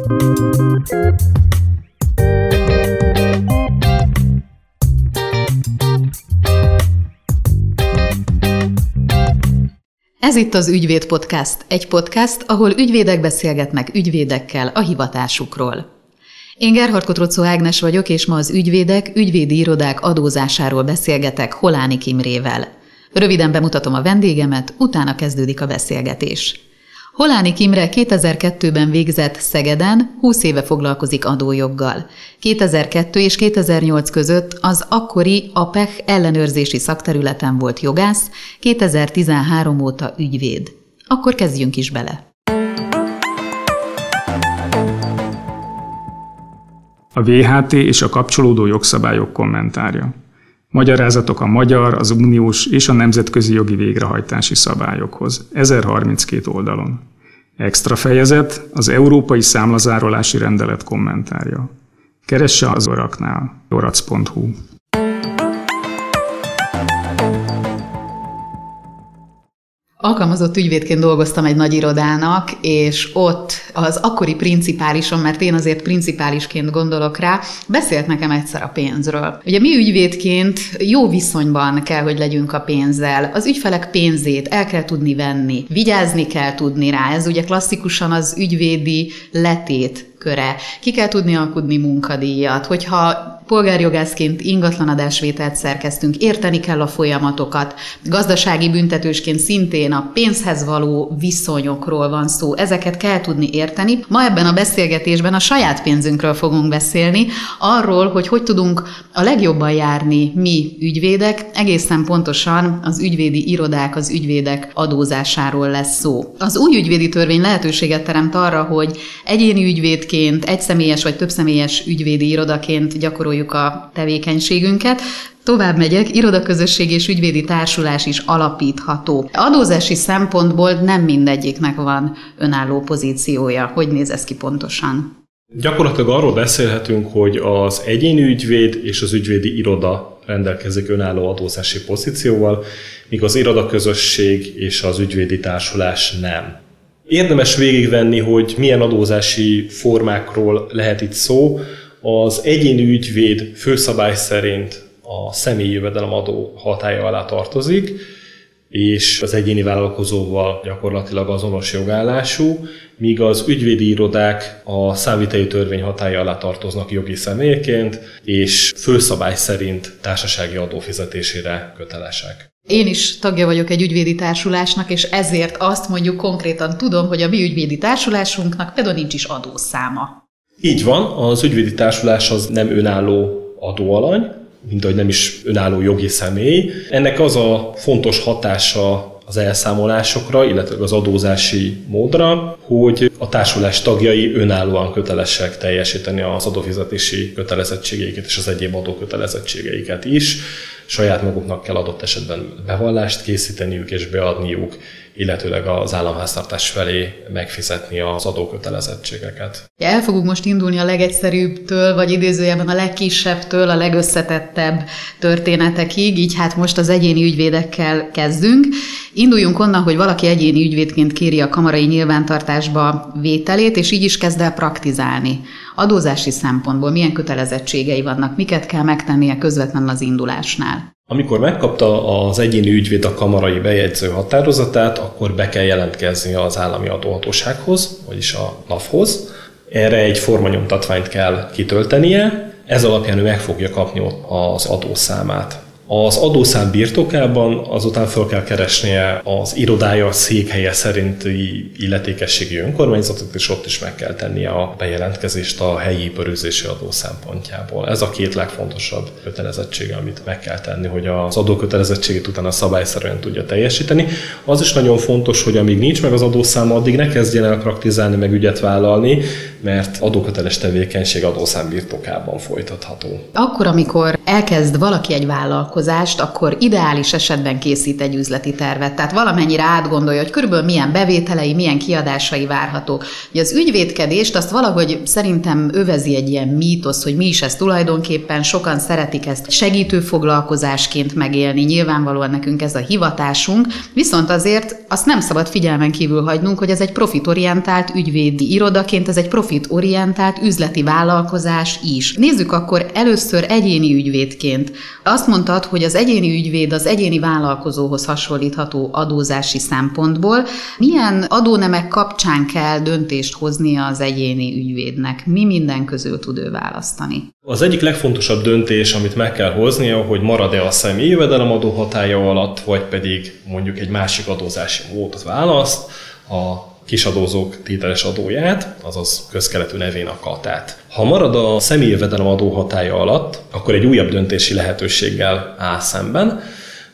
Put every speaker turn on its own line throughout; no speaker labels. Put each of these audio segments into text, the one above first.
Ez itt az Ügyvéd Podcast, egy podcast, ahol ügyvédek beszélgetnek ügyvédekkel a hivatásukról. Én Gerhard Kotrocó Ágnes vagyok, és ma az ügyvédek, ügyvédi irodák adózásáról beszélgetek Holáni Kimrével. Röviden bemutatom a vendégemet, utána kezdődik a beszélgetés. Holáni Kimre 2002-ben végzett Szegeden, 20 éve foglalkozik adójoggal. 2002 és 2008 között az akkori APEC ellenőrzési szakterületen volt jogász, 2013 óta ügyvéd. Akkor kezdjünk is bele.
A VHT és a kapcsolódó jogszabályok kommentárja. Magyarázatok a magyar, az uniós és a nemzetközi jogi végrehajtási szabályokhoz. 1032 oldalon. Extra fejezet az Európai Számlazárolási Rendelet kommentárja. Keresse az oraknál. orac.hu
Alkalmazott ügyvédként dolgoztam egy nagy irodának, és ott az akkori principálisom, mert én azért principálisként gondolok rá, beszélt nekem egyszer a pénzről. Ugye mi ügyvédként jó viszonyban kell, hogy legyünk a pénzzel. Az ügyfelek pénzét el kell tudni venni, vigyázni kell tudni rá. Ez ugye klasszikusan az ügyvédi letét köre. Ki kell tudni alkudni munkadíjat, hogyha polgárjogászként ingatlanadásvételt szerkeztünk, érteni kell a folyamatokat, gazdasági büntetősként szintén a pénzhez való viszonyokról van szó, ezeket kell tudni érteni. Ma ebben a beszélgetésben a saját pénzünkről fogunk beszélni, arról, hogy hogy tudunk a legjobban járni mi ügyvédek, egészen pontosan az ügyvédi irodák, az ügyvédek adózásáról lesz szó. Az új ügyvédi törvény lehetőséget teremt arra, hogy egyéni ügyvédként, egyszemélyes vagy többszemélyes ügyvédi irodaként gyakoroljuk a tevékenységünket. Tovább megyek, irodaközösség és ügyvédi társulás is alapítható. Adózási szempontból nem mindegyiknek van önálló pozíciója. Hogy néz ez ki pontosan?
Gyakorlatilag arról beszélhetünk, hogy az egyéni ügyvéd és az ügyvédi iroda rendelkezik önálló adózási pozícióval, míg az irodaközösség és az ügyvédi társulás nem. Érdemes végigvenni, hogy milyen adózási formákról lehet itt szó. Az egyéni ügyvéd főszabály szerint a személyi jövedelemadó hatája alá tartozik, és az egyéni vállalkozóval gyakorlatilag azonos jogállású, míg az ügyvédi irodák a számviteli törvény hatája alá tartoznak jogi személyként, és főszabály szerint társasági adófizetésére kötelesek.
Én is tagja vagyok egy ügyvédi társulásnak, és ezért azt mondjuk konkrétan tudom, hogy a mi ügyvédi társulásunknak például nincs is adószáma.
Így van, az ügyvédi társulás az nem önálló adóalany, mint ahogy nem is önálló jogi személy. Ennek az a fontos hatása az elszámolásokra, illetve az adózási módra, hogy a társulás tagjai önállóan kötelesek teljesíteni az adófizetési kötelezettségeiket és az egyéb adókötelezettségeiket is. Saját maguknak kell adott esetben bevallást készíteniük és beadniuk, illetőleg az államháztartás felé megfizetni az adókötelezettségeket.
El fogunk most indulni a legegyszerűbbtől, vagy idézőjelben a legkisebbtől a legösszetettebb történetekig, így hát most az egyéni ügyvédekkel kezdünk. Induljunk onnan, hogy valaki egyéni ügyvédként kéri a kamarai nyilvántartásba vételét, és így is kezd el praktizálni. Adózási szempontból milyen kötelezettségei vannak, miket kell megtennie közvetlenül az indulásnál?
Amikor megkapta az egyéni ügyvéd a kamarai bejegyző határozatát, akkor be kell jelentkezni az állami adóhatósághoz, vagyis a NAV-hoz. Erre egy formanyomtatványt kell kitöltenie, ez alapján ő meg fogja kapni az adószámát. Az adószám birtokában azután fel kell keresnie az irodája székhelye szerinti illetékességi önkormányzatot, és ott is meg kell tennie a bejelentkezést a helyi pörőzési adó szempontjából. Ez a két legfontosabb kötelezettsége, amit meg kell tenni, hogy az adókötelezettségét utána szabályszerűen tudja teljesíteni. Az is nagyon fontos, hogy amíg nincs meg az adószám, addig ne kezdjen el praktizálni, meg ügyet vállalni, mert adóköteles tevékenység adószám birtokában folytatható.
Akkor, amikor elkezd valaki egy vállalkozást, akkor ideális esetben készít egy üzleti tervet. Tehát valamennyire átgondolja, hogy körülbelül milyen bevételei, milyen kiadásai várhatók. Ugye az ügyvédkedést azt valahogy szerintem övezi egy ilyen mítosz, hogy mi is ez tulajdonképpen, sokan szeretik ezt segítő foglalkozásként megélni, nyilvánvalóan nekünk ez a hivatásunk, viszont azért azt nem szabad figyelmen kívül hagynunk, hogy ez egy profitorientált ügyvédi irodaként, ez egy profitorientált üzleti vállalkozás is. Nézzük akkor először egyéni ügyvédként. Azt mondtad, hogy az egyéni ügyvéd az egyéni vállalkozóhoz hasonlítható adózási szempontból. Milyen adónemek kapcsán kell döntést hoznia az egyéni ügyvédnek? Mi minden közül tud ő választani?
Az egyik legfontosabb döntés, amit meg kell hoznia, hogy marad-e a személyi jövedelemadó hatája alatt, vagy pedig mondjuk egy másik adózási módot választ, a kisadózók tételes adóját, azaz közkeletű nevén a katát. Ha marad a személyi jövedelemadó hatája alatt, akkor egy újabb döntési lehetőséggel áll szemben,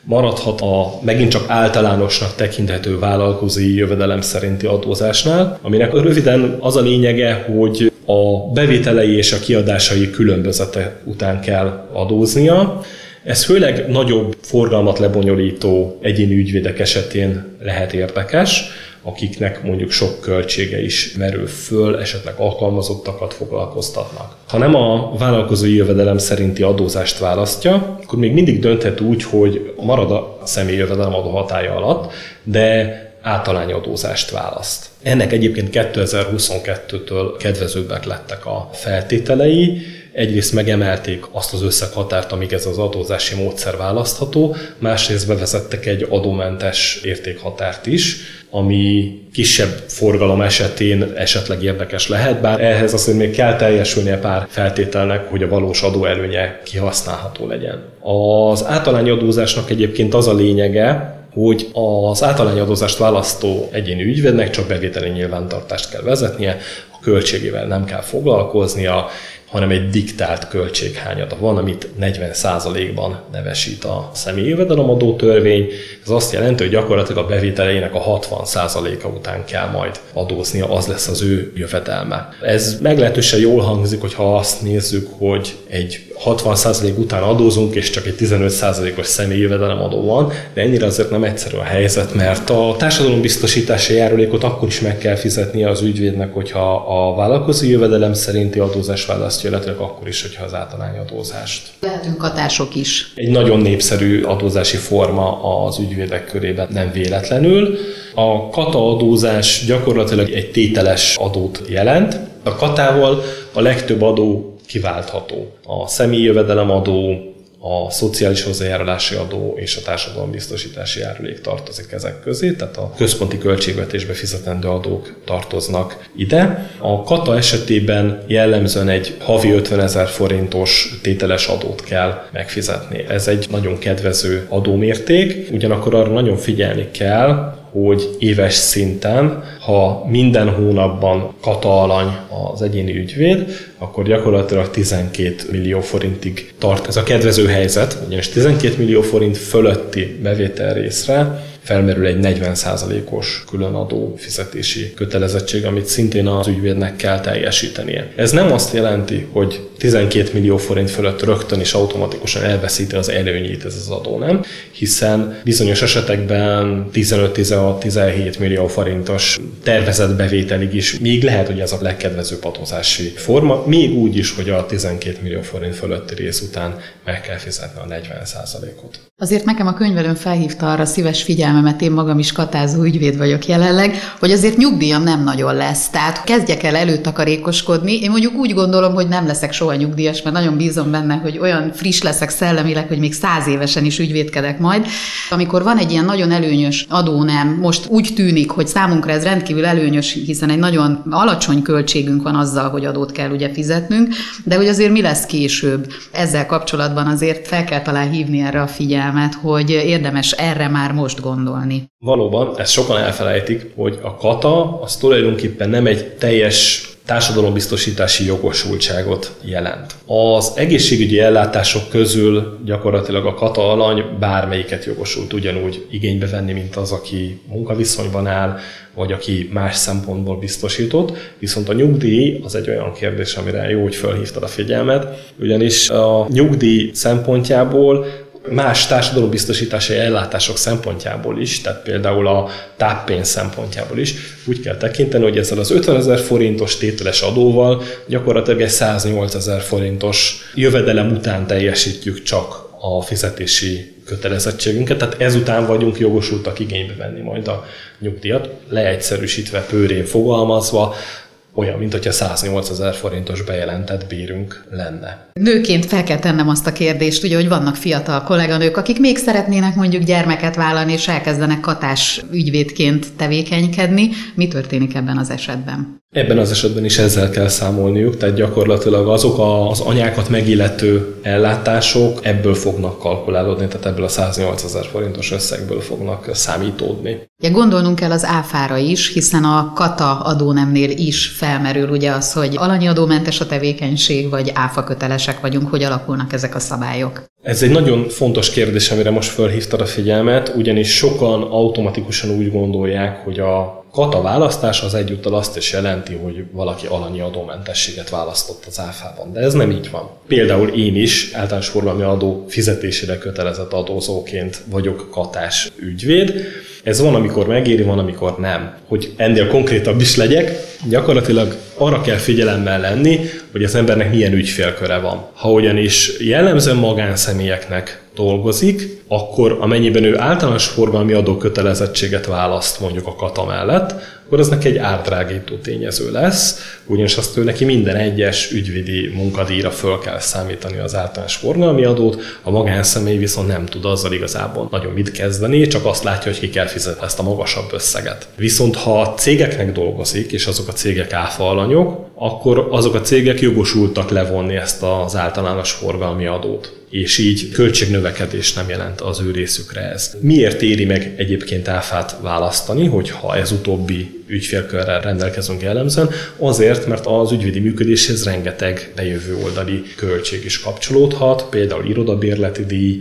maradhat a megint csak általánosnak tekinthető vállalkozói jövedelem szerinti adózásnál, aminek röviden az a lényege, hogy a bevételei és a kiadásai különbözete után kell adóznia. Ez főleg nagyobb forgalmat lebonyolító egyéni ügyvédek esetén lehet érdekes, akiknek mondjuk sok költsége is merül föl, esetleg alkalmazottakat foglalkoztatnak. Ha nem a vállalkozói jövedelem szerinti adózást választja, akkor még mindig dönthet úgy, hogy marad a személyi jövedelem adó hatája alatt, de általányadózást választ. Ennek egyébként 2022-től kedvezőbbek lettek a feltételei, egyrészt megemelték azt az összeghatárt, amíg ez az adózási módszer választható, másrészt bevezettek egy adómentes értékhatárt is, ami kisebb forgalom esetén esetleg érdekes lehet, bár ehhez azért még kell teljesülnie pár feltételnek, hogy a valós adóelőnye kihasználható legyen. Az általányadózásnak egyébként az a lényege, hogy az általányadózást választó egyéni ügyvédnek csak bevételi nyilvántartást kell vezetnie, a költségével nem kell foglalkoznia, hanem egy diktált költséghányada van, amit 40%-ban nevesít a személyi jövedelemadó törvény. Ez azt jelenti, hogy gyakorlatilag a bevételeinek a 60%-a után kell majd adóznia, az lesz az ő jövedelme. Ez meglehetősen jól hangzik, hogyha azt nézzük, hogy egy 60% után adózunk, és csak egy 15%-os személyi jövedelemadó van, de ennyire azért nem egyszerű a helyzet, mert a társadalombiztosítási járulékot akkor is meg kell fizetnie az ügyvédnek, hogyha a vállalkozói jövedelem szerinti adózás választja, illetve akkor is, hogyha az általány adózást.
Lehetünk hatások is.
Egy nagyon népszerű adózási forma az ügyvédek körében nem véletlenül. A kata adózás gyakorlatilag egy tételes adót jelent. A katával a legtöbb adó kiváltható. A személyi jövedelemadó, a szociális hozzájárulási adó és a társadalombiztosítási járulék tartozik ezek közé, tehát a központi költségvetésbe fizetendő adók tartoznak ide. A kata esetében jellemzően egy havi 50 ezer forintos tételes adót kell megfizetni. Ez egy nagyon kedvező adómérték, ugyanakkor arra nagyon figyelni kell, hogy éves szinten, ha minden hónapban kata alany az egyéni ügyvéd, akkor gyakorlatilag 12 millió forintig tart ez a kedvező helyzet, ugyanis 12 millió forint fölötti bevétel részre felmerül egy 40%-os különadó fizetési kötelezettség, amit szintén az ügyvédnek kell teljesítenie. Ez nem azt jelenti, hogy 12 millió forint fölött rögtön és automatikusan elveszíti az előnyét ez az adó, nem? Hiszen bizonyos esetekben 15-16-17 millió forintos tervezett bevételig is még lehet, hogy ez a legkedvezőbb adózási forma, még úgy is, hogy a 12 millió forint fölötti rész után meg kell fizetni a 40%-ot.
Azért nekem a könyvelőn felhívta arra szíves figyelmemet, én magam is katázó ügyvéd vagyok jelenleg, hogy azért nyugdíjam nem nagyon lesz. Tehát kezdjek el előtakarékoskodni. Én mondjuk úgy gondolom, hogy nem leszek soha nyugdíjas, mert nagyon bízom benne, hogy olyan friss leszek szellemileg, hogy még száz évesen is ügyvédkedek majd. Amikor van egy ilyen nagyon előnyös adónem, most úgy tűnik, hogy számunkra ez rendkívül előnyös, hiszen egy nagyon alacsony költségünk van azzal, hogy adót kell ugye fizetnünk, de hogy azért mi lesz később. Ezzel kapcsolatban azért fel kell talán hívni erre a figyelmet, hogy érdemes erre már most gondolni.
Valóban, ezt sokan elfelejtik, hogy a kata az tulajdonképpen nem egy teljes társadalombiztosítási jogosultságot jelent. Az egészségügyi ellátások közül gyakorlatilag a kata alany bármelyiket jogosult ugyanúgy igénybe venni, mint az, aki munkaviszonyban áll, vagy aki más szempontból biztosított, viszont a nyugdíj az egy olyan kérdés, amire jó, hogy felhívtad a figyelmet, ugyanis a nyugdíj szempontjából más társadalombiztosítási ellátások szempontjából is, tehát például a táppénz szempontjából is úgy kell tekinteni, hogy ezzel az 50 ezer forintos tételes adóval gyakorlatilag egy 108 ezer forintos jövedelem után teljesítjük csak a fizetési kötelezettségünket, tehát ezután vagyunk jogosultak igénybe venni majd a nyugdíjat, leegyszerűsítve, pőrén fogalmazva, olyan, mint hogyha 108 ezer forintos bejelentett bérünk lenne.
Nőként fel kell tennem azt a kérdést, ugye, hogy vannak fiatal kolléganők, akik még szeretnének mondjuk gyermeket vállalni, és elkezdenek katás ügyvédként tevékenykedni. Mi történik ebben az esetben?
Ebben az esetben is ezzel kell számolniuk, tehát gyakorlatilag azok az anyákat megillető ellátások ebből fognak kalkulálódni, tehát ebből a 108 ezer forintos összegből fognak számítódni.
Ja, gondolnunk kell az áfára is, hiszen a kata adónemnél is felmerül ugye az, hogy alanyi adómentes a tevékenység, vagy áfa kötelesek vagyunk, hogy alakulnak ezek a szabályok.
Ez egy nagyon fontos kérdés, amire most felhívtad a figyelmet, ugyanis sokan automatikusan úgy gondolják, hogy a kata választás az egyúttal azt is jelenti, hogy valaki alanyi adómentességet választott az áfában, de ez nem így van. Például én is általános forgalmi adó fizetésére kötelezett adózóként vagyok katás ügyvéd, ez van, amikor megéri, van, amikor nem. Hogy ennél konkrétabb is legyek, gyakorlatilag arra kell figyelemmel lenni, hogy az embernek milyen ügyfélköre van. Ha ugyanis jellemzően magánszemélyeknek dolgozik, akkor amennyiben ő általános forgalmi adókötelezettséget választ mondjuk a kata mellett, akkor az neki egy árdrágító tényező lesz, ugyanis azt ő neki minden egyes ügyvédi munkadíjra föl kell számítani az általános forgalmi adót, a magánszemély viszont nem tud azzal igazából nagyon mit kezdeni, csak azt látja, hogy ki kell fizetni ezt a magasabb összeget. Viszont ha a cégeknek dolgozik, és azok a cégek áfa alanyok, akkor azok a cégek jogosultak levonni ezt az általános forgalmi adót és így költségnövekedés nem jelent az ő részükre ez. Miért éri meg egyébként áfát választani, hogyha ez utóbbi ügyfélkörrel rendelkezünk jellemzően? Azért, mert az ügyvédi működéshez rengeteg bejövő oldali költség is kapcsolódhat, például irodabérleti díj,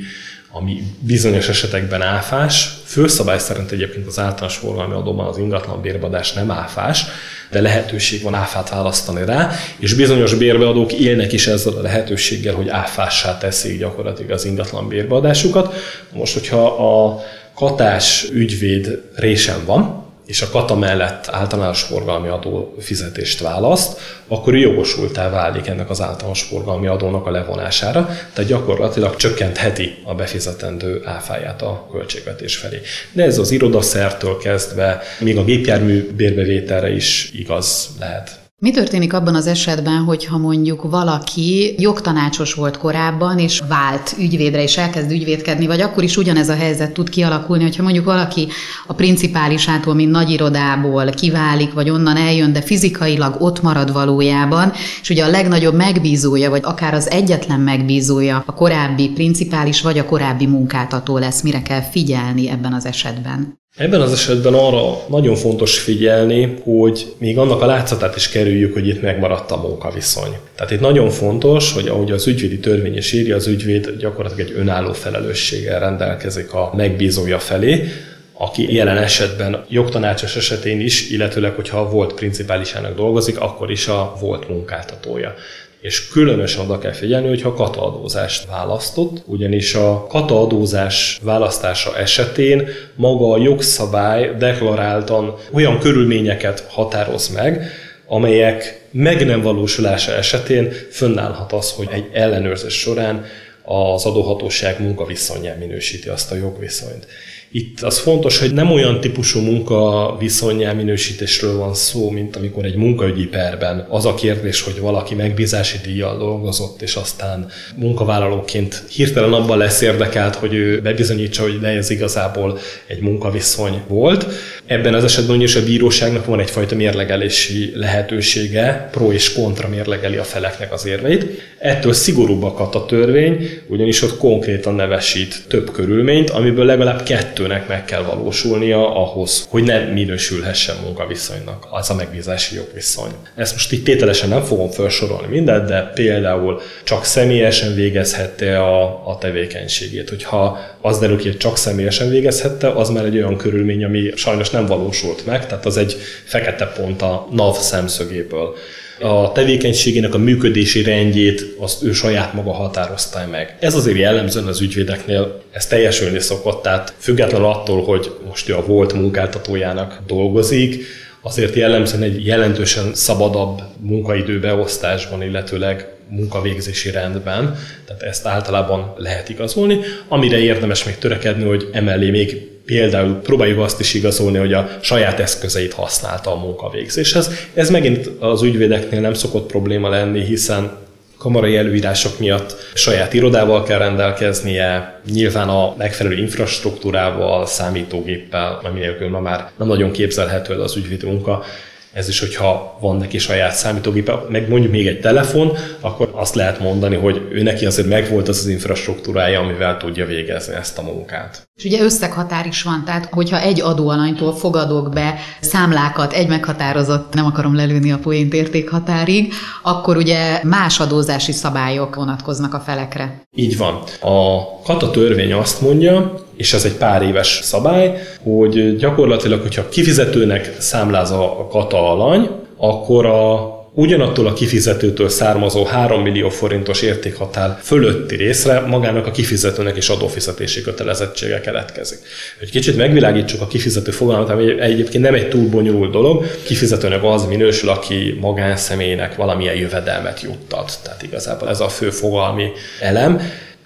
ami bizonyos esetekben áfás. Főszabály szerint egyébként az általános forgalmi adóban az ingatlan bérbadás nem áfás, de lehetőség van áfát választani rá, és bizonyos bérbeadók élnek is ezzel a lehetőséggel, hogy áfássá teszik gyakorlatilag az ingatlan bérbeadásukat. Most, hogyha a katás ügyvéd résen van, és a kata mellett általános forgalmi adó fizetést választ, akkor ő jogosultá válik ennek az általános forgalmi adónak a levonására, tehát gyakorlatilag csökkentheti a befizetendő áfáját a költségvetés felé. De ez az irodaszertől kezdve, még a gépjármű bérbevételre is igaz lehet.
Mi történik abban az esetben, hogyha mondjuk valaki jogtanácsos volt korábban, és vált ügyvédre, és elkezd ügyvédkedni, vagy akkor is ugyanez a helyzet tud kialakulni, hogyha mondjuk valaki a principálisától, mint nagy irodából kiválik, vagy onnan eljön, de fizikailag ott marad valójában, és ugye a legnagyobb megbízója, vagy akár az egyetlen megbízója a korábbi principális, vagy a korábbi munkáltató lesz, mire kell figyelni ebben az esetben.
Ebben az esetben arra nagyon fontos figyelni, hogy még annak a látszatát is kerüljük, hogy itt megmaradt a munkaviszony. Tehát itt nagyon fontos, hogy ahogy az ügyvédi törvény is írja, az ügyvéd gyakorlatilag egy önálló felelősséggel rendelkezik a megbízója felé, aki jelen esetben jogtanácsos esetén is, illetőleg, hogyha volt principálisának dolgozik, akkor is a volt munkáltatója és különösen oda kell figyelni, hogyha kataadózást választott, ugyanis a kataadózás választása esetén maga a jogszabály deklaráltan olyan körülményeket határoz meg, amelyek meg nem valósulása esetén fönnállhat az, hogy egy ellenőrzés során az adóhatóság munkaviszonyán minősíti azt a jogviszonyt. Itt az fontos, hogy nem olyan típusú munka viszonyán minősítésről van szó, mint amikor egy munkaügyi perben az a kérdés, hogy valaki megbízási díjjal dolgozott, és aztán munkavállalóként hirtelen abban lesz érdekelt, hogy ő bebizonyítsa, hogy ne ez igazából egy munkaviszony volt. Ebben az esetben is a bíróságnak van egyfajta mérlegelési lehetősége, pro és kontra mérlegeli a feleknek az érveit. Ettől szigorúbbakat a törvény, ugyanis ott konkrétan nevesít több körülményt, amiből legalább kettő kettőnek meg kell valósulnia ahhoz, hogy ne minősülhessen munkaviszonynak az a megbízási jogviszony. Ezt most itt tételesen nem fogom felsorolni mindent, de például csak személyesen végezhette a, a tevékenységét. Hogyha az derül ki, hogy csak személyesen végezhette, az már egy olyan körülmény, ami sajnos nem valósult meg, tehát az egy fekete pont a NAV szemszögéből. A tevékenységének a működési rendjét azt ő saját maga határozta meg. Ez azért jellemzően az ügyvédeknél ez teljesülni szokott, tehát függetlenül attól, hogy most ő a volt munkáltatójának dolgozik, azért jellemzően egy jelentősen szabadabb munkaidőbeosztásban, illetőleg munkavégzési rendben, tehát ezt általában lehet igazolni. Amire érdemes még törekedni, hogy emellé még például próbáljuk azt is igazolni, hogy a saját eszközeit használta a munkavégzéshez. Ez megint az ügyvédeknél nem szokott probléma lenni, hiszen kamarai előírások miatt saját irodával kell rendelkeznie, nyilván a megfelelő infrastruktúrával, számítógéppel, ami nélkül ma már nem nagyon képzelhető el az ügyvédi munka, ez is, hogyha van neki saját számítógépe, meg mondjuk még egy telefon, akkor azt lehet mondani, hogy ő neki azért megvolt az az infrastruktúrája, amivel tudja végezni ezt a munkát.
És ugye összeghatár is van, tehát hogyha egy adóalanytól fogadok be számlákat egy meghatározott, nem akarom lelőni a poént értékhatárig, akkor ugye más adózási szabályok vonatkoznak a felekre.
Így van. A kata törvény azt mondja, és ez egy pár éves szabály, hogy gyakorlatilag, hogyha kifizetőnek számláz a kata alany, akkor a ugyanattól a kifizetőtől származó 3 millió forintos értékhatár fölötti részre magának a kifizetőnek is adófizetési kötelezettsége keletkezik. Hogy kicsit megvilágítsuk a kifizető fogalmat, ami egyébként nem egy túl bonyolult dolog. Kifizetőnek az minősül, aki magánszemélynek valamilyen jövedelmet juttat. Tehát igazából ez a fő fogalmi elem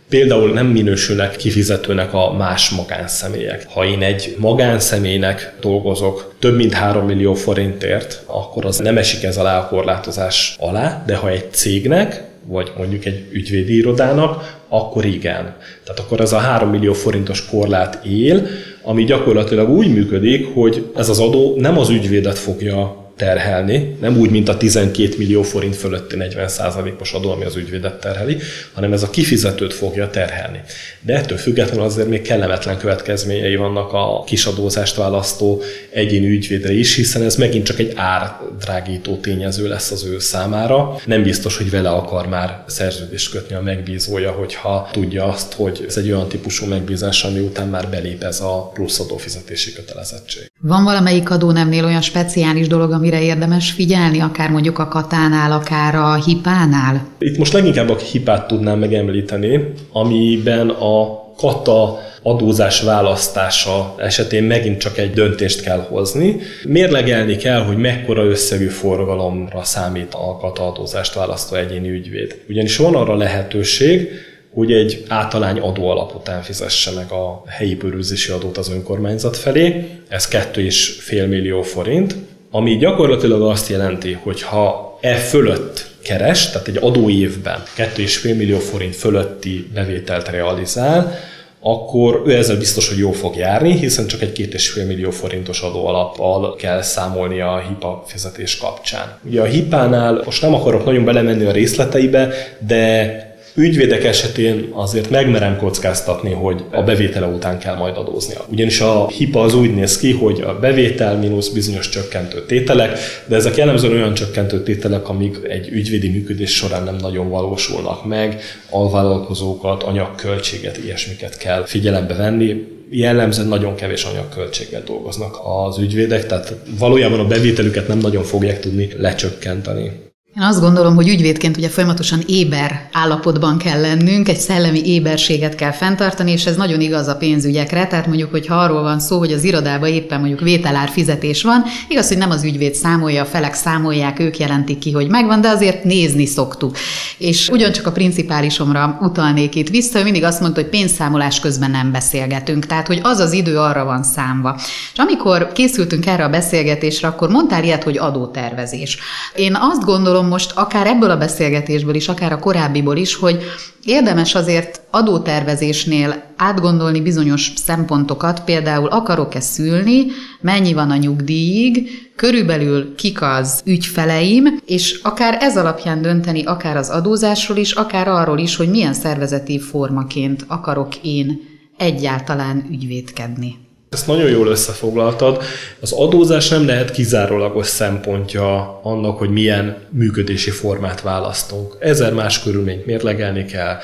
például nem minősülnek kifizetőnek a más magánszemélyek. Ha én egy magánszemélynek dolgozok több mint 3 millió forintért, akkor az nem esik ez alá a korlátozás alá, de ha egy cégnek, vagy mondjuk egy ügyvédi irodának, akkor igen. Tehát akkor ez a 3 millió forintos korlát él, ami gyakorlatilag úgy működik, hogy ez az adó nem az ügyvédet fogja terhelni, nem úgy, mint a 12 millió forint fölötti 40%-os adó, ami az ügyvédet terheli, hanem ez a kifizetőt fogja terhelni. De ettől függetlenül azért még kellemetlen következményei vannak a kisadózást választó egyéni ügyvédre is, hiszen ez megint csak egy árdrágító tényező lesz az ő számára. Nem biztos, hogy vele akar már szerződést kötni a megbízója, hogyha tudja azt, hogy ez egy olyan típusú megbízás, ami után már belép ez a plusz adófizetési kötelezettség.
Van valamelyik adónemnél olyan speciális dolog, ami amire érdemes figyelni, akár mondjuk a katánál, akár a hipánál?
Itt most leginkább a hipát tudnám megemlíteni, amiben a kata adózás választása esetén megint csak egy döntést kell hozni. Mérlegelni kell, hogy mekkora összegű forgalomra számít a kata adózást választó egyéni ügyvéd. Ugyanis van arra lehetőség, hogy egy általány adó alap után fizesse meg a helyi bőrűzési adót az önkormányzat felé, ez 2,5 millió forint, ami gyakorlatilag azt jelenti, hogy ha e fölött keres, tehát egy adóévben 2,5 millió forint fölötti bevételt realizál, akkor ő ezzel biztos, hogy jó fog járni, hiszen csak egy 2,5 millió forintos adóalappal kell számolni a HIPA fizetés kapcsán. Ugye a HIPA-nál most nem akarok nagyon belemenni a részleteibe, de Ügyvédek esetén azért megmerem kockáztatni, hogy a bevétele után kell majd adóznia. Ugyanis a HIPA az úgy néz ki, hogy a bevétel mínusz bizonyos csökkentő tételek, de ezek jellemzően olyan csökkentő tételek, amik egy ügyvédi működés során nem nagyon valósulnak meg, alvállalkozókat, anyagköltséget, ilyesmiket kell figyelembe venni, jellemzően nagyon kevés anyagköltséggel dolgoznak az ügyvédek, tehát valójában a bevételüket nem nagyon fogják tudni lecsökkenteni.
Én azt gondolom, hogy ügyvédként ugye folyamatosan éber állapotban kell lennünk, egy szellemi éberséget kell fenntartani, és ez nagyon igaz a pénzügyekre. Tehát mondjuk, hogy ha arról van szó, hogy az irodában éppen mondjuk vételár fizetés van, igaz, hogy nem az ügyvéd számolja, a felek számolják, ők jelentik ki, hogy megvan, de azért nézni szoktuk. És ugyancsak a principálisomra utalnék itt vissza, ő mindig azt mondta, hogy pénzszámolás közben nem beszélgetünk, tehát hogy az az idő arra van számva. És amikor készültünk erre a beszélgetésre, akkor mondtál ilyet, hogy adótervezés. Én azt gondolom, most akár ebből a beszélgetésből is, akár a korábbiból is, hogy érdemes azért adótervezésnél átgondolni bizonyos szempontokat, például akarok-e szülni, mennyi van a nyugdíjig, körülbelül kik az ügyfeleim, és akár ez alapján dönteni, akár az adózásról is, akár arról is, hogy milyen szervezeti formaként akarok én egyáltalán ügyvédkedni.
Ezt nagyon jól összefoglaltad. Az adózás nem lehet kizárólagos szempontja annak, hogy milyen működési formát választunk. Ezer más körülményt mérlegelni kell,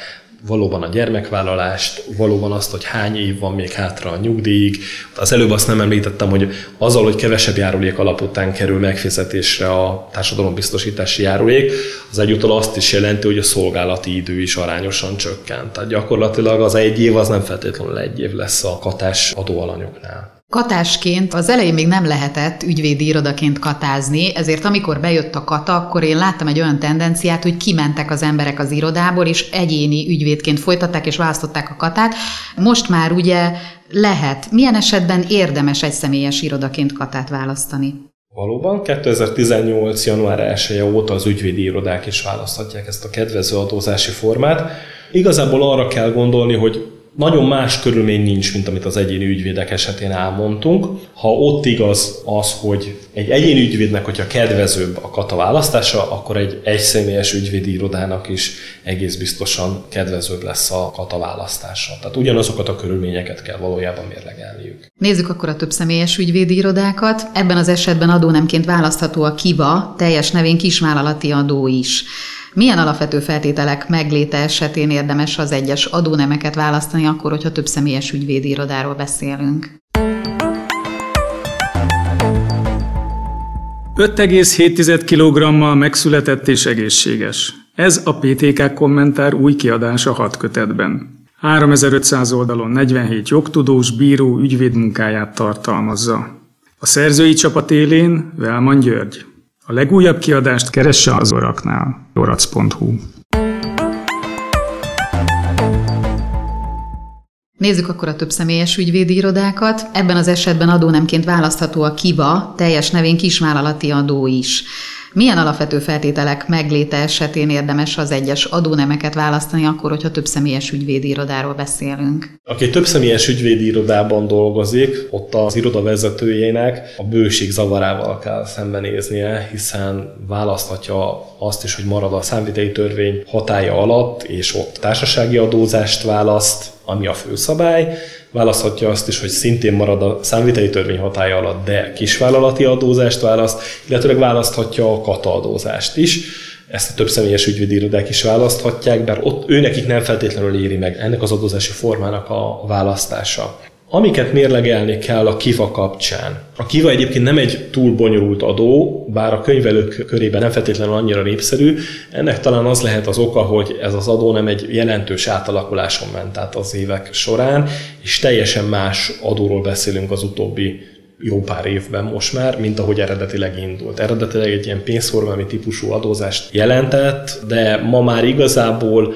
valóban a gyermekvállalást, valóban azt, hogy hány év van még hátra a nyugdíjig. Az előbb azt nem említettem, hogy azzal, hogy kevesebb járulék alap után kerül megfizetésre a társadalombiztosítási járulék, az egyúttal azt is jelenti, hogy a szolgálati idő is arányosan csökkent. Tehát gyakorlatilag az egy év az nem feltétlenül egy év lesz a katás adóalanyoknál.
Katásként az elején még nem lehetett ügyvédi irodaként katázni, ezért amikor bejött a kata, akkor én láttam egy olyan tendenciát, hogy kimentek az emberek az irodából, és egyéni ügyvédként folytatták és választották a katát. Most már ugye lehet. Milyen esetben érdemes egy személyes irodaként katát választani?
Valóban 2018. január 1 -e óta az ügyvédi irodák is választhatják ezt a kedvező adózási formát. Igazából arra kell gondolni, hogy nagyon más körülmény nincs, mint amit az egyéni ügyvédek esetén elmondtunk. Ha ott igaz az, hogy egy egyéni ügyvédnek, hogyha kedvezőbb a kata választása, akkor egy egyszemélyes ügyvédi irodának is egész biztosan kedvezőbb lesz a kata választása. Tehát ugyanazokat a körülményeket kell valójában mérlegelniük.
Nézzük akkor a több személyes ügyvédi irodákat. Ebben az esetben adónemként választható a KIVA, teljes nevén kisvállalati adó is. Milyen alapvető feltételek megléte esetén érdemes az egyes adónemeket választani akkor, hogyha több személyes ügyvédi irodáról beszélünk?
5,7 kg megszületett és egészséges. Ez a PTK kommentár új kiadása hat kötetben. 3500 oldalon 47 jogtudós bíró ügyvéd munkáját tartalmazza. A szerzői csapat élén Velman György. A legújabb kiadást keresse az oraknál. orac.hu
Nézzük akkor a több személyes ügyvédi irodákat. Ebben az esetben adónemként választható a KIVA, teljes nevén kisvállalati adó is. Milyen alapvető feltételek megléte esetén érdemes az egyes adónemeket választani, akkor, hogyha több személyes ügyvédi irodáról beszélünk?
Aki több személyes ügyvédi irodában dolgozik, ott az iroda vezetőjének a bőség zavarával kell szembenéznie, hiszen választhatja azt is, hogy marad a számviteli törvény hatája alatt, és ott társasági adózást választ, ami a főszabály, választhatja azt is, hogy szintén marad a számviteli törvény hatája alatt, de kisvállalati adózást választ, illetőleg választhatja a kata adózást is. Ezt a több személyes ügyvédi irodák is választhatják, bár ott nekik nem feltétlenül éri meg ennek az adózási formának a választása. Amiket mérlegelni kell a KIVA kapcsán. A KIVA egyébként nem egy túl bonyolult adó, bár a könyvelők körében nem feltétlenül annyira népszerű. Ennek talán az lehet az oka, hogy ez az adó nem egy jelentős átalakuláson ment át az évek során, és teljesen más adóról beszélünk az utóbbi jó pár évben most már, mint ahogy eredetileg indult. Eredetileg egy ilyen pénzforgalmi típusú adózást jelentett, de ma már igazából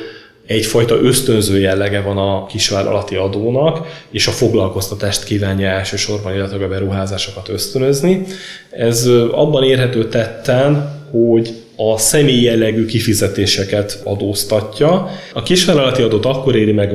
egyfajta ösztönző jellege van a kisvállalati adónak, és a foglalkoztatást kívánja elsősorban, illetve a beruházásokat ösztönözni. Ez abban érhető tetten, hogy a személy jellegű kifizetéseket adóztatja. A kisvállalati adót akkor éri meg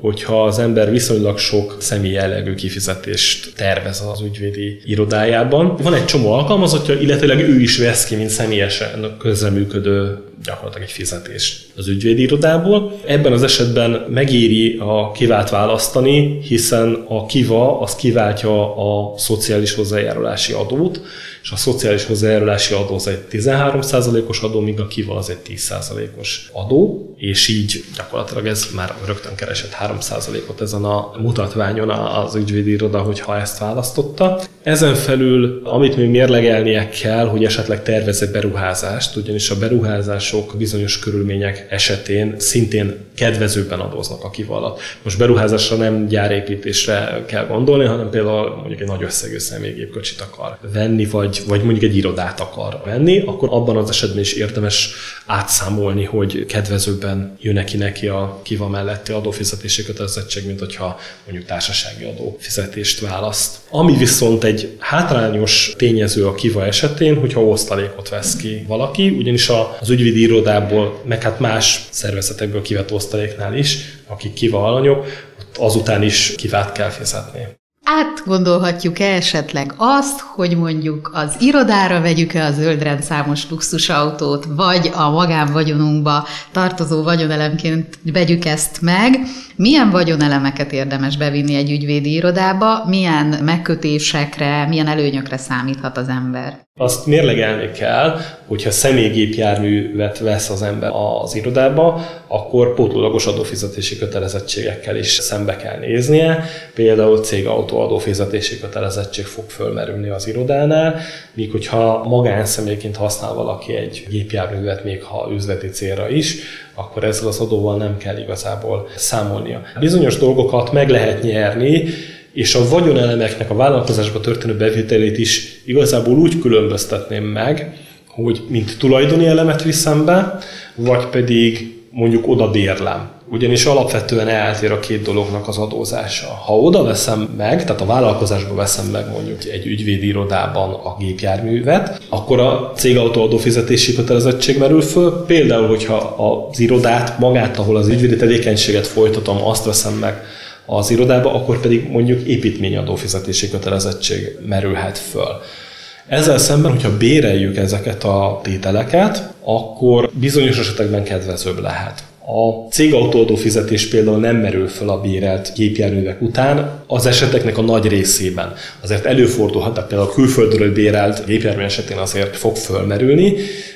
hogyha az ember viszonylag sok személy jellegű kifizetést tervez az ügyvédi irodájában. Van egy csomó alkalmazottja, illetőleg ő is vesz ki, mint személyesen közreműködő gyakorlatilag egy fizetést az ügyvédi irodából. Ebben az esetben megéri a kivált választani, hiszen a kiva az kiváltja a szociális hozzájárulási adót, és a szociális hozzájárulási adó az egy 13%-os adó, míg a kiva az egy 10%-os adó, és így gyakorlatilag ez már rögtön keresett 3%-ot ezen a mutatványon az ügyvédi iroda, hogyha ezt választotta. Ezen felül, amit még mérlegelnie kell, hogy esetleg tervez egy beruházást, ugyanis a beruházások bizonyos körülmények esetén szintén kedvezőbben adóznak a kivallat. Most beruházásra nem gyárépítésre kell gondolni, hanem például mondjuk egy nagy összegű személygépkocsit akar venni, vagy, vagy mondjuk egy irodát akar venni, akkor abban az esetben is érdemes átszámolni, hogy kedvezőbben jön neki neki a kiva melletti adófizetési kötelezettség, mint hogyha mondjuk társasági adófizetést választ. Ami viszont egy hátrányos tényező a kiva esetén, hogyha osztalékot vesz ki valaki, ugyanis az ügyvédi irodából, meg hát más szervezetekből kivett osztaléknál is, akik kiva alanyok, azután is kivát kell fizetni.
Átgondolhatjuk-e esetleg azt, hogy mondjuk az irodára vegyük-e a zöldrendszámos luxusautót, vagy a magánvagyonunkba tartozó vagyonelemként vegyük ezt meg. Milyen vagyonelemeket érdemes bevinni egy ügyvédi irodába, milyen megkötésekre, milyen előnyökre számíthat az ember?
Azt mérlegelni kell, hogyha személygépjárművet vesz az ember az irodába, akkor pótlólagos adófizetési kötelezettségekkel is szembe kell néznie. Például cégautó adófizetési kötelezettség fog fölmerülni az irodánál, míg hogyha magánszemélyként használ valaki egy gépjárművet, még ha üzleti célra is, akkor ezzel az adóval nem kell igazából számolnia. Bizonyos dolgokat meg lehet nyerni, és a vagyonelemeknek a vállalkozásba történő bevételét is igazából úgy különböztetném meg, hogy mint tulajdoni elemet viszem be, vagy pedig mondjuk oda bérlem. Ugyanis alapvetően eltér a két dolognak az adózása. Ha oda veszem meg, tehát a vállalkozásba veszem meg mondjuk egy ügyvédi irodában a gépjárművet, akkor a cégautó adófizetési kötelezettség merül föl. Például, hogyha az irodát, magát, ahol az ügyvédi tevékenységet folytatom, azt veszem meg az irodába, akkor pedig mondjuk építményadófizetési kötelezettség merülhet föl. Ezzel szemben, hogyha béreljük ezeket a tételeket, akkor bizonyos esetekben kedvezőbb lehet. A cégautóadó fizetés például nem merül fel a bérelt gépjárművek után, az eseteknek a nagy részében. Azért előfordulhat, tehát például a külföldről bérelt gépjármű esetén azért fog fölmerülni,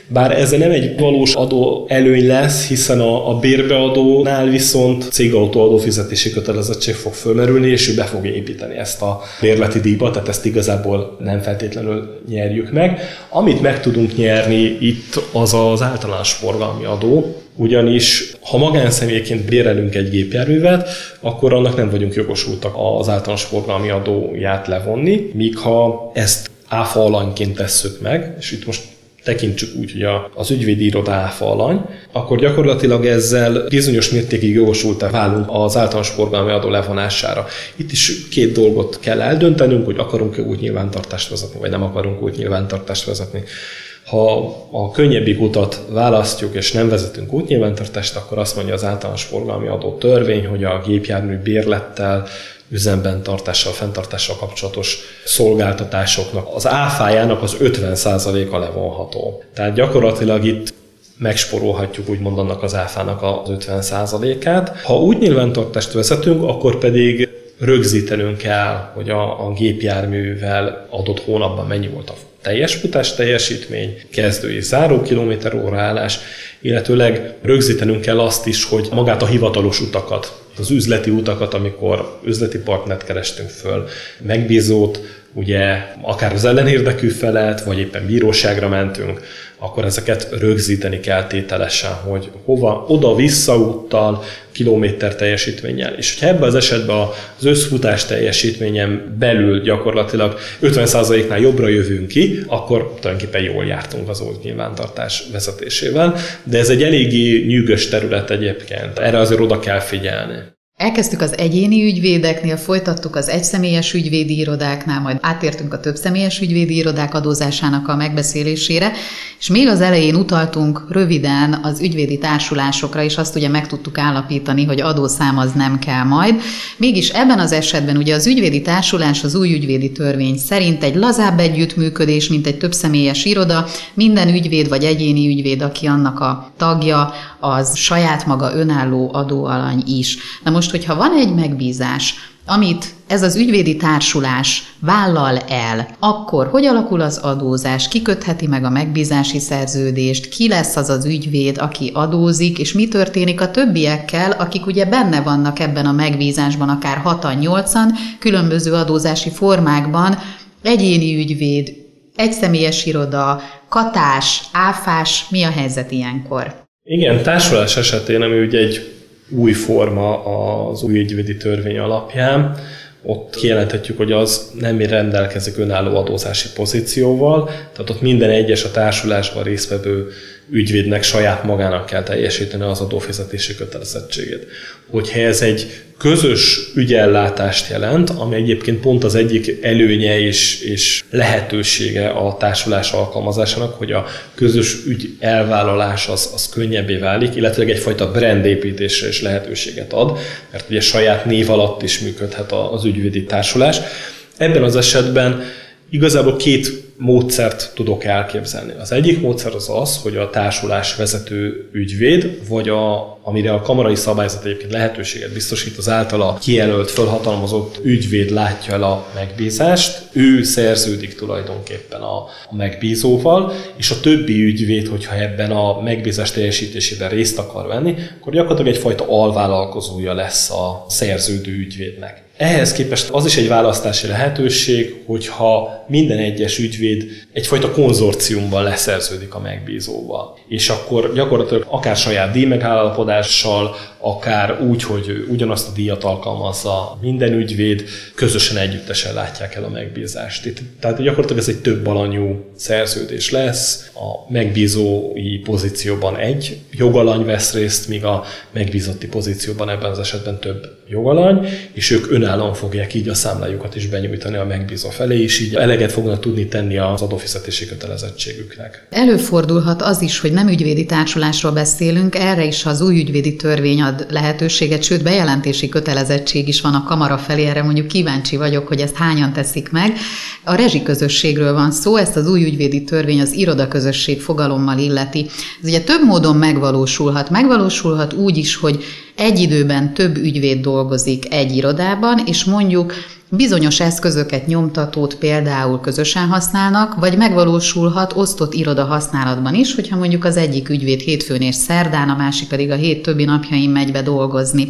bár ez nem egy valós adó előny lesz, hiszen a, a bérbeadónál viszont cégautó adófizetési kötelezettség fog fölmerülni, és ő be fogja építeni ezt a bérleti díjba, tehát ezt igazából nem feltétlenül nyerjük meg. Amit meg tudunk nyerni itt, az az általános forgalmi adó, ugyanis ha magánszemélyként bérelünk egy gépjárművet, akkor annak nem vagyunk jogosultak az általános forgalmi adóját levonni, míg ha ezt áfa alanyként tesszük meg, és itt most tekintsük úgy, hogy az ügyvédi iroda áfa alany, akkor gyakorlatilag ezzel bizonyos mértékig jogosultá válunk az általános forgalmi adó levonására. Itt is két dolgot kell eldöntenünk, hogy akarunk-e úgy nyilvántartást vezetni, vagy nem akarunk úgy nyilvántartást vezetni. Ha a könnyebbik utat választjuk és nem vezetünk útnyilvántartást, akkor azt mondja az általános forgalmi adó törvény, hogy a gépjármű bérlettel, üzemben tartással, fenntartással kapcsolatos szolgáltatásoknak az áfájának az 50%-a levonható. Tehát gyakorlatilag itt megsporolhatjuk úgymond annak az áfának az 50%-át. Ha úgy nyilvántartást vezetünk, akkor pedig rögzítenünk kell, hogy a, a gépjárművel adott hónapban mennyi volt a teljes futás teljesítmény, kezdő és záró kilométer óraállás, illetőleg rögzítenünk kell azt is, hogy magát a hivatalos utakat, az üzleti utakat, amikor üzleti partnert kerestünk föl, megbízót, ugye akár az ellenérdekű felet, vagy éppen bíróságra mentünk, akkor ezeket rögzíteni kell tételesen, hogy hova, oda-vissza úttal, kilométer teljesítménnyel. És hogyha ebben az esetben az összfutás teljesítményen belül gyakorlatilag 50%-nál jobbra jövünk ki, akkor tulajdonképpen jól jártunk az old nyilvántartás vezetésével, de ez egy eléggé nyűgös terület egyébként. Erre azért oda kell figyelni.
Elkezdtük az egyéni ügyvédeknél, folytattuk az egyszemélyes ügyvédi irodáknál, majd átértünk a többszemélyes ügyvédi irodák adózásának a megbeszélésére, és még az elején utaltunk röviden az ügyvédi társulásokra, és azt ugye meg tudtuk állapítani, hogy adószám az nem kell majd. Mégis ebben az esetben ugye az ügyvédi társulás az új ügyvédi törvény szerint egy lazább együttműködés, mint egy többszemélyes iroda. Minden ügyvéd vagy egyéni ügyvéd, aki annak a tagja, az saját maga önálló adóalany is. Na most, hogyha van egy megbízás, amit ez az ügyvédi társulás vállal el, akkor hogy alakul az adózás, ki kötheti meg a megbízási szerződést, ki lesz az az ügyvéd, aki adózik, és mi történik a többiekkel, akik ugye benne vannak ebben a megbízásban, akár 6-8-an, különböző adózási formákban, egyéni ügyvéd, egyszemélyes iroda, katás, áfás, mi a helyzet ilyenkor?
Igen, társulás esetén, ami ugye egy új forma az új ügyvédi törvény alapján, ott kijelenthetjük, hogy az nem rendelkezik önálló adózási pozícióval, tehát ott minden egyes a társulásban résztvevő ügyvédnek saját magának kell teljesíteni az adófizetési kötelezettségét. Hogyha ez egy közös ügyellátást jelent, ami egyébként pont az egyik előnye és, és lehetősége a társulás alkalmazásának, hogy a közös ügy elvállalás az, az könnyebbé válik, illetve egyfajta brandépítésre is lehetőséget ad, mert ugye saját név alatt is működhet az ügyvédi társulás. Ebben az esetben igazából két módszert tudok elképzelni. Az egyik módszer az az, hogy a társulás vezető ügyvéd, vagy a, amire a kamarai szabályzat egyébként lehetőséget biztosít, az általa kijelölt, felhatalmazott ügyvéd látja el a megbízást, ő szerződik tulajdonképpen a, a megbízóval, és a többi ügyvéd, hogyha ebben a megbízás teljesítésében részt akar venni, akkor gyakorlatilag egyfajta alvállalkozója lesz a szerződő ügyvédnek. Ehhez képest az is egy választási lehetőség, hogyha minden egyes ügyvéd egyfajta konzorciumban leszerződik a megbízóval. És akkor gyakorlatilag akár saját díj megállapodással, akár úgy, hogy ugyanazt a díjat alkalmazza minden ügyvéd, közösen együttesen látják el a megbízást. Itt, tehát gyakorlatilag ez egy több alanyú szerződés lesz, a megbízói pozícióban egy jogalany vesz részt, míg a megbízotti pozícióban ebben az esetben több jogalany, és ők önállóan fogják így a számlájukat is benyújtani a megbízó felé, és így eleget fognak tudni tenni az adófizetési kötelezettségüknek.
Előfordulhat az is, hogy nem ügyvédi társulásról beszélünk, erre is az új ügyvédi törvény ad lehetőséget, sőt bejelentési kötelezettség is van a kamara felé, erre mondjuk kíváncsi vagyok, hogy ezt hányan teszik meg. A rezsiközösségről van szó, ezt az új ügyvédi törvény az irodaközösség fogalommal illeti. Ez ugye több módon megvalósulhat. Megvalósulhat úgy is, hogy egy időben több ügyvéd dolgozik egy irodában, és mondjuk bizonyos eszközöket, nyomtatót például közösen használnak, vagy megvalósulhat osztott iroda használatban is, hogyha mondjuk az egyik ügyvéd hétfőn és szerdán, a másik pedig a hét többi napjain megy be dolgozni.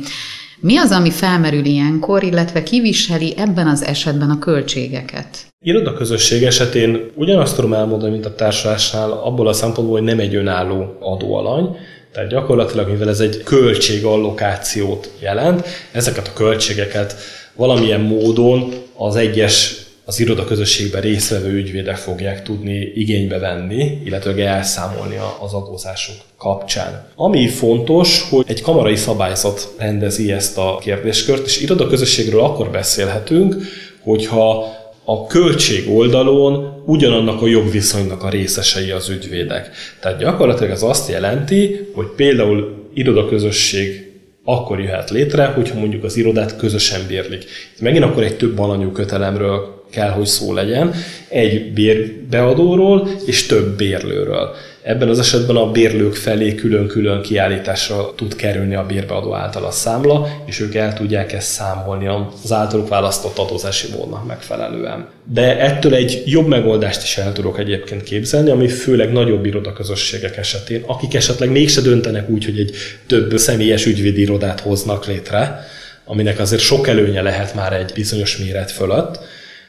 Mi az, ami felmerül ilyenkor, illetve kiviseli ebben az esetben a költségeket?
Irodaközösség esetén ugyanazt tudom elmondani, mint a társulásnál, abból a szempontból, hogy nem egy önálló adóalany, tehát gyakorlatilag, mivel ez egy költségallokációt jelent, ezeket a költségeket valamilyen módon az egyes az irodaközösségben résztvevő ügyvédek fogják tudni igénybe venni, illetve elszámolni az adózások kapcsán. Ami fontos, hogy egy kamarai szabályzat rendezi ezt a kérdéskört, és irodaközösségről akkor beszélhetünk, hogyha a költség oldalon ugyanannak a jogviszonynak a részesei az ügyvédek. Tehát gyakorlatilag ez azt jelenti, hogy például irodaközösség akkor jöhet létre, hogyha mondjuk az irodát közösen bérlik. Megint akkor egy több alanyú kötelemről kell, hogy szó legyen, egy bérbeadóról és több bérlőről. Ebben az esetben a bérlők felé külön-külön kiállításra tud kerülni a bérbeadó által a számla, és ők el tudják ezt számolni az általuk választott adózási módnak megfelelően. De ettől egy jobb megoldást is el tudok egyébként képzelni, ami főleg nagyobb irodaközösségek esetén, akik esetleg mégse döntenek úgy, hogy egy több személyes ügyvédi irodát hoznak létre, aminek azért sok előnye lehet már egy bizonyos méret fölött,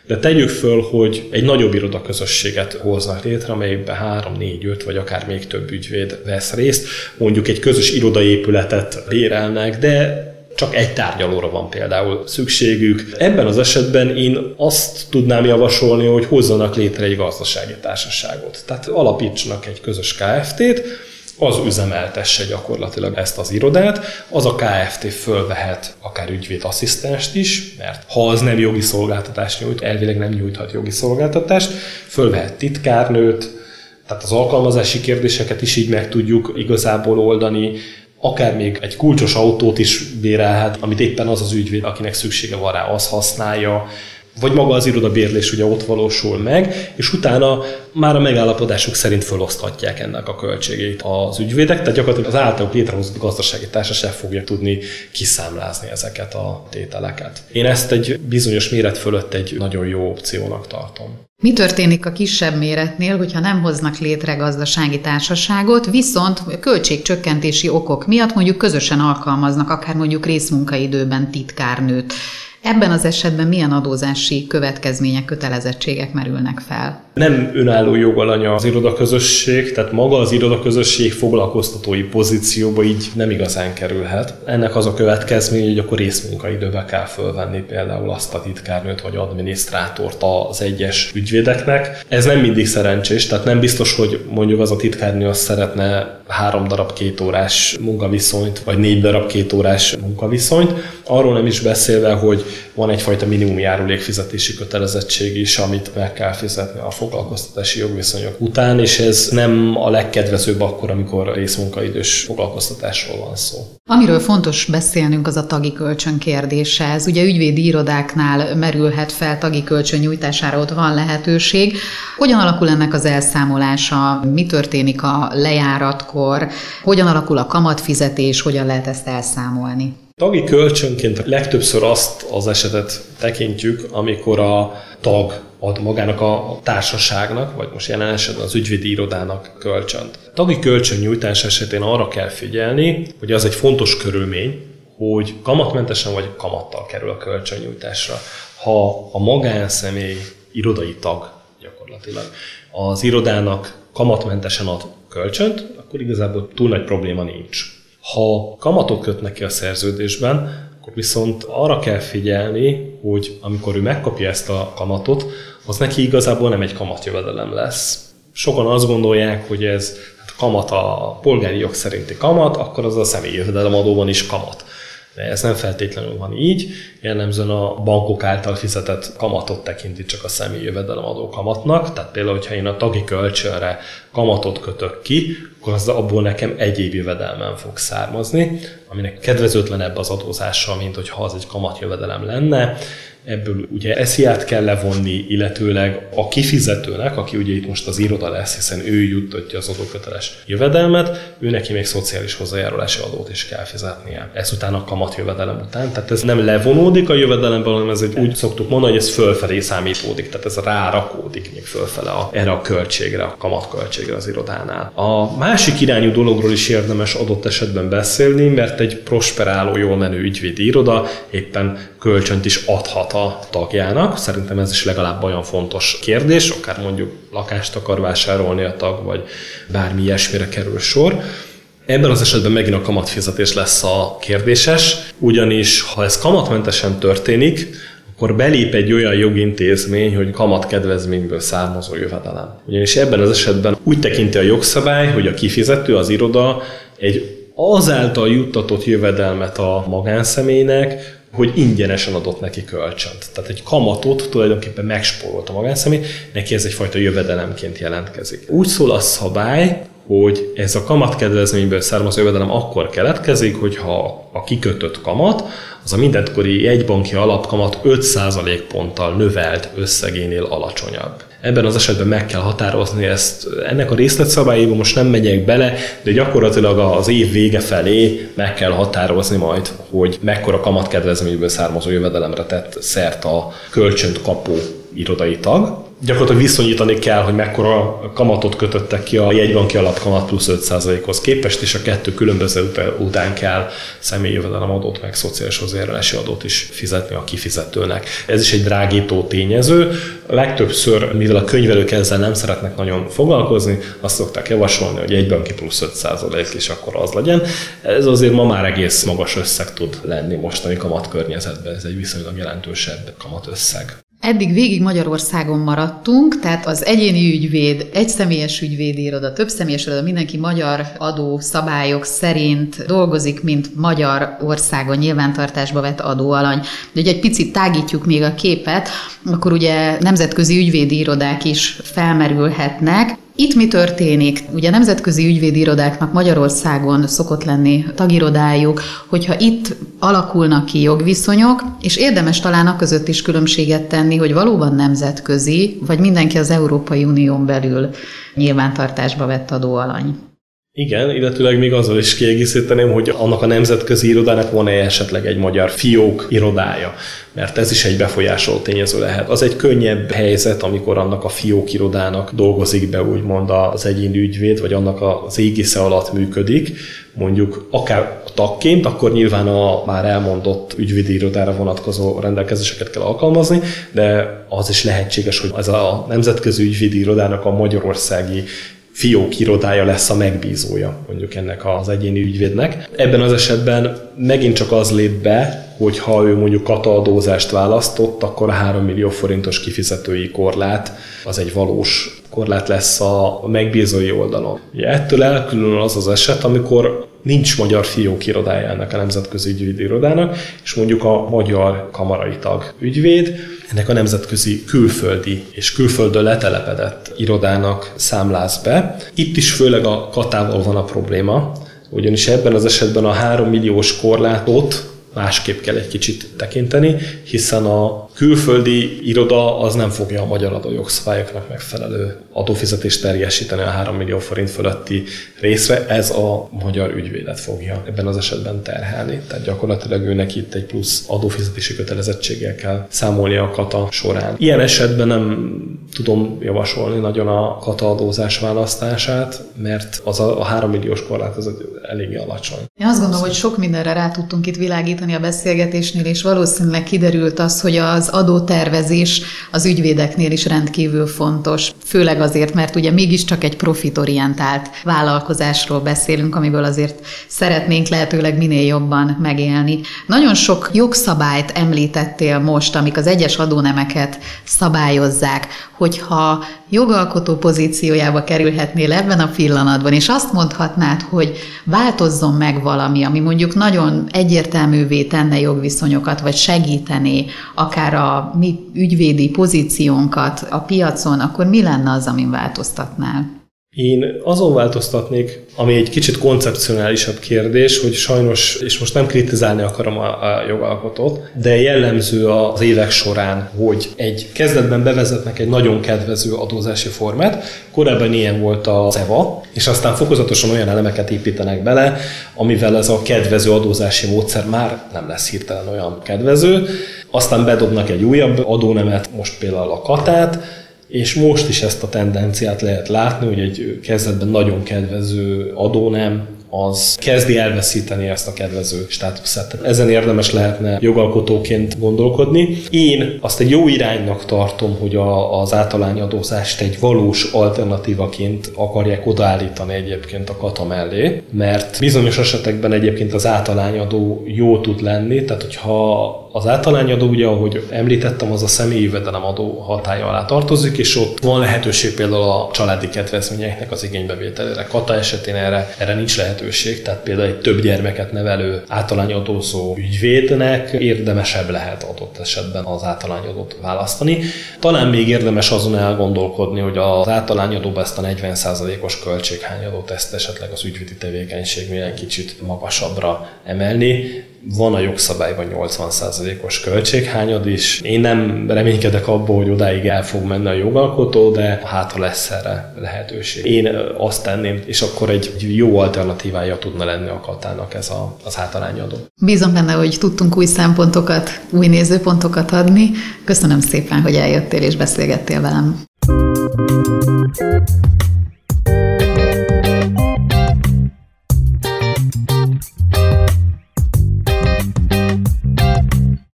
de tegyük föl, hogy egy nagyobb irodaközösséget hoznak létre, amelyben 3, 4, 5 vagy akár még több ügyvéd vesz részt. Mondjuk egy közös irodaépületet bérelnek, de csak egy tárgyalóra van például szükségük. Ebben az esetben én azt tudnám javasolni, hogy hozzanak létre egy gazdasági társaságot. Tehát alapítsanak egy közös KFT-t, az üzemeltesse gyakorlatilag ezt az irodát, az a KFT fölvehet akár ügyvédasszisztenst is, mert ha az nem jogi szolgáltatást nyújt, elvileg nem nyújthat jogi szolgáltatást, fölvehet titkárnőt, tehát az alkalmazási kérdéseket is így meg tudjuk igazából oldani, akár még egy kulcsos autót is bérelhet, amit éppen az az ügyvéd, akinek szüksége van rá, az használja, vagy maga az irodabérlés ugye ott valósul meg, és utána már a megállapodásuk szerint feloszthatják ennek a költségét az ügyvédek, tehát gyakorlatilag az általuk létrehozott gazdasági társaság fogja tudni kiszámlázni ezeket a tételeket. Én ezt egy bizonyos méret fölött egy nagyon jó opciónak tartom.
Mi történik a kisebb méretnél, hogyha nem hoznak létre gazdasági társaságot, viszont költségcsökkentési okok miatt mondjuk közösen alkalmaznak, akár mondjuk részmunkaidőben titkárnőt? Ebben az esetben milyen adózási következmények, kötelezettségek merülnek fel?
Nem önálló jogalanya az irodaközösség, tehát maga az irodaközösség foglalkoztatói pozícióba így nem igazán kerülhet. Ennek az a következmény, hogy akkor részmunkaidőbe kell fölvenni például azt a titkárnőt vagy adminisztrátort az egyes ügyvédeknek. Ez nem mindig szerencsés, tehát nem biztos, hogy mondjuk az a titkárnő azt szeretne három darab két órás munkaviszonyt, vagy négy darab két órás munkaviszonyt. Arról nem is beszélve, hogy van egyfajta minimum járulékfizetési kötelezettség is, amit meg kell fizetni a foglalkoztatási jogviszonyok után, és ez nem a legkedvezőbb akkor, amikor részmunkaidős foglalkoztatásról van szó.
Amiről fontos beszélnünk, az a tagi kölcsön kérdése. Ez ugye ügyvédi irodáknál merülhet fel tagi kölcsön nyújtására, ott van lehetőség. Hogyan alakul ennek az elszámolása? Mi történik a lejáratkor? Hogyan alakul a kamatfizetés? Hogyan lehet ezt elszámolni?
Tagi kölcsönként legtöbbször azt az esetet tekintjük, amikor a tag ad magának a társaságnak, vagy most jelen esetben az ügyvédi irodának kölcsönt. Tagi kölcsön nyújtás esetén arra kell figyelni, hogy az egy fontos körülmény, hogy kamatmentesen vagy kamattal kerül a kölcsönnyújtásra. Ha a magánszemély irodai tag gyakorlatilag az irodának kamatmentesen ad kölcsönt, akkor igazából túl nagy probléma nincs. Ha kamatot kötnek ki a szerződésben, akkor viszont arra kell figyelni, hogy amikor ő megkapja ezt a kamatot, az neki igazából nem egy kamatjövedelem lesz. Sokan azt gondolják, hogy ez hát kamat a polgári jog szerinti kamat, akkor az a személyi jövedelemadóban is kamat de ez nem feltétlenül van így. Jellemzően a bankok által fizetett kamatot tekinti csak a személyi jövedelemadó kamatnak, tehát például, hogyha én a tagi kölcsönre kamatot kötök ki, az abból nekem egyéb jövedelmen fog származni, aminek kedvezőtlenebb az adózása, mint hogyha az egy kamatjövedelem lenne, ebből ugye esziát kell levonni, illetőleg a kifizetőnek, aki ugye itt most az iroda lesz, hiszen ő juttatja az adóköteles jövedelmet, ő neki még szociális hozzájárulási adót is kell fizetnie. Ezután a kamat jövedelem után. Tehát ez nem levonódik a jövedelemből, hanem ez egy úgy szoktuk mondani, hogy ez fölfelé számítódik, tehát ez rárakódik még fölfele a, erre a költségre, a kamatköltségre az irodánál. A másik irányú dologról is érdemes adott esetben beszélni, mert egy prosperáló, jól menő ügyvédi iroda éppen kölcsönt is adhat a tagjának. Szerintem ez is legalább olyan fontos kérdés, akár mondjuk lakást akar vásárolni a tag, vagy bármi ilyesmire kerül sor. Ebben az esetben megint a kamatfizetés lesz a kérdéses, ugyanis ha ez kamatmentesen történik, akkor belép egy olyan jogintézmény, hogy kamatkedvezményből származó jövedelem. Ugyanis ebben az esetben úgy tekinti a jogszabály, hogy a kifizető, az iroda egy azáltal juttatott jövedelmet a magánszemélynek, hogy ingyenesen adott neki kölcsönt. Tehát egy kamatot tulajdonképpen megspórolt a magánszemély, neki ez egyfajta jövedelemként jelentkezik. Úgy szól a szabály, hogy ez a kamatkedvezményből származó jövedelem akkor keletkezik, hogyha a kikötött kamat az a mindenkori egybanki alapkamat 5% ponttal növelt összegénél alacsonyabb. Ebben az esetben meg kell határozni ezt. Ennek a részletszabályába most nem megyek bele, de gyakorlatilag az év vége felé meg kell határozni majd, hogy mekkora kamatkedvezményből származó jövedelemre tett szert a kölcsönt kapó irodai tag, gyakorlatilag viszonyítani kell, hogy mekkora kamatot kötöttek ki a jegybanki alapkamat plusz 5%-hoz képest, és a kettő különböző után kell személyi adót, meg szociális hozzájárulási adót is fizetni a kifizetőnek. Ez is egy drágító tényező. Legtöbbször, mivel a könyvelők ezzel nem szeretnek nagyon foglalkozni, azt szokták javasolni, hogy egy banki plusz 5% és akkor az legyen. Ez azért ma már egész magas összeg tud lenni mostani kamat környezetben, ez egy viszonylag jelentősebb kamatösszeg.
Eddig végig Magyarországon maradtunk, tehát az egyéni ügyvéd, egy személyes ügyvédi iroda, több személyes iroda, mindenki magyar adó szabályok szerint dolgozik, mint magyar országon nyilvántartásba vett adóalany. De egy picit tágítjuk még a képet, akkor ugye nemzetközi ügyvédi irodák is felmerülhetnek. Itt mi történik? Ugye nemzetközi ügyvédi irodáknak Magyarországon szokott lenni tagirodájuk, hogyha itt alakulnak ki jogviszonyok, és érdemes talán a között is különbséget tenni, hogy valóban nemzetközi, vagy mindenki az Európai Unión belül nyilvántartásba vett adóalany.
Igen, illetőleg még azzal is kiegészíteném, hogy annak a nemzetközi irodának van-e esetleg egy magyar fiók irodája, mert ez is egy befolyásoló tényező lehet. Az egy könnyebb helyzet, amikor annak a fiók irodának dolgozik be úgymond az egyéni ügyvéd, vagy annak az égisze alatt működik, mondjuk akár tagként, akkor nyilván a már elmondott ügyvédi irodára vonatkozó rendelkezéseket kell alkalmazni, de az is lehetséges, hogy ez a nemzetközi ügyvédi irodának a magyarországi fiók irodája lesz a megbízója mondjuk ennek az egyéni ügyvédnek. Ebben az esetben megint csak az lép be, hogy ha ő mondjuk kataadózást választott, akkor a 3 millió forintos kifizetői korlát az egy valós korlát lesz a megbízói oldalon. Ugye ettől elkülönül az az eset, amikor nincs magyar fiók irodája ennek a nemzetközi ügyvédi irodának, és mondjuk a magyar kamarai tag ügyvéd ennek a nemzetközi külföldi és külföldön letelepedett irodának számláz be. Itt is főleg a katával van a probléma, ugyanis ebben az esetben a 3 milliós korlátot másképp kell egy kicsit tekinteni, hiszen a külföldi iroda az nem fogja a magyar adójogszabályoknak megfelelő adófizetést terjesíteni a 3 millió forint fölötti részre, ez a magyar ügyvédet fogja ebben az esetben terhelni. Tehát gyakorlatilag őnek itt egy plusz adófizetési kötelezettséggel kell számolni a kata során. Ilyen esetben nem tudom javasolni nagyon a kata adózás választását, mert az a, a 3 milliós korlát az eléggé alacsony.
Én azt gondolom, hogy sok mindenre rá tudtunk itt világítani a beszélgetésnél, és valószínűleg kiderült az, hogy az adótervezés az ügyvédeknél is rendkívül fontos. Főleg azért, mert ugye mégiscsak egy profitorientált vállalkozásról beszélünk, amiből azért szeretnénk lehetőleg minél jobban megélni. Nagyon sok jogszabályt említettél most, amik az egyes adónemeket szabályozzák, hogyha jogalkotó pozíciójába kerülhetnél ebben a pillanatban, és azt mondhatnád, hogy változzon meg valami, ami mondjuk nagyon egyértelművé tenne jogviszonyokat, vagy segítené akár a mi ügyvédi pozíciónkat a piacon, akkor mi lenne az, amin változtatnál?
Én azon változtatnék, ami egy kicsit koncepcionálisabb kérdés, hogy sajnos, és most nem kritizálni akarom a, a jogalkotót, de jellemző az évek során, hogy egy kezdetben bevezetnek egy nagyon kedvező adózási formát, korábban ilyen volt az EVA, és aztán fokozatosan olyan elemeket építenek bele, amivel ez a kedvező adózási módszer már nem lesz hirtelen olyan kedvező, aztán bedobnak egy újabb adónemet, most például a katát, és most is ezt a tendenciát lehet látni, hogy egy kezdetben nagyon kedvező adónem az kezdi elveszíteni ezt a kedvező státuszát. Ezen érdemes lehetne jogalkotóként gondolkodni. Én azt egy jó iránynak tartom, hogy a, az általányadózást egy valós alternatívaként akarják odaállítani egyébként a kata mellé, mert bizonyos esetekben egyébként az általányadó jó tud lenni, tehát hogyha az általányadó, ugye, ahogy említettem, az a személyi jövedelemadó hatája alá tartozik, és ott van lehetőség például a családi kedvezményeknek az igénybevételére. Kata esetén erre, erre nincs lehetőség, tehát például egy több gyermeket nevelő általányadózó ügyvédnek érdemesebb lehet adott esetben az általányadót választani. Talán még érdemes azon elgondolkodni, hogy az általányadóba ezt a 40%-os költséghányadót ezt esetleg az ügyvédi tevékenységnél egy kicsit magasabbra emelni van a jogszabályban 80%-os költséghányad is. Én nem reménykedek abból, hogy odáig el fog menni a jogalkotó, de hát ha lesz erre lehetőség. Én azt tenném, és akkor egy jó alternatívája tudna lenni a katának ez a, az általányadó.
Bízom benne, hogy tudtunk új szempontokat, új nézőpontokat adni. Köszönöm szépen, hogy eljöttél és beszélgettél velem.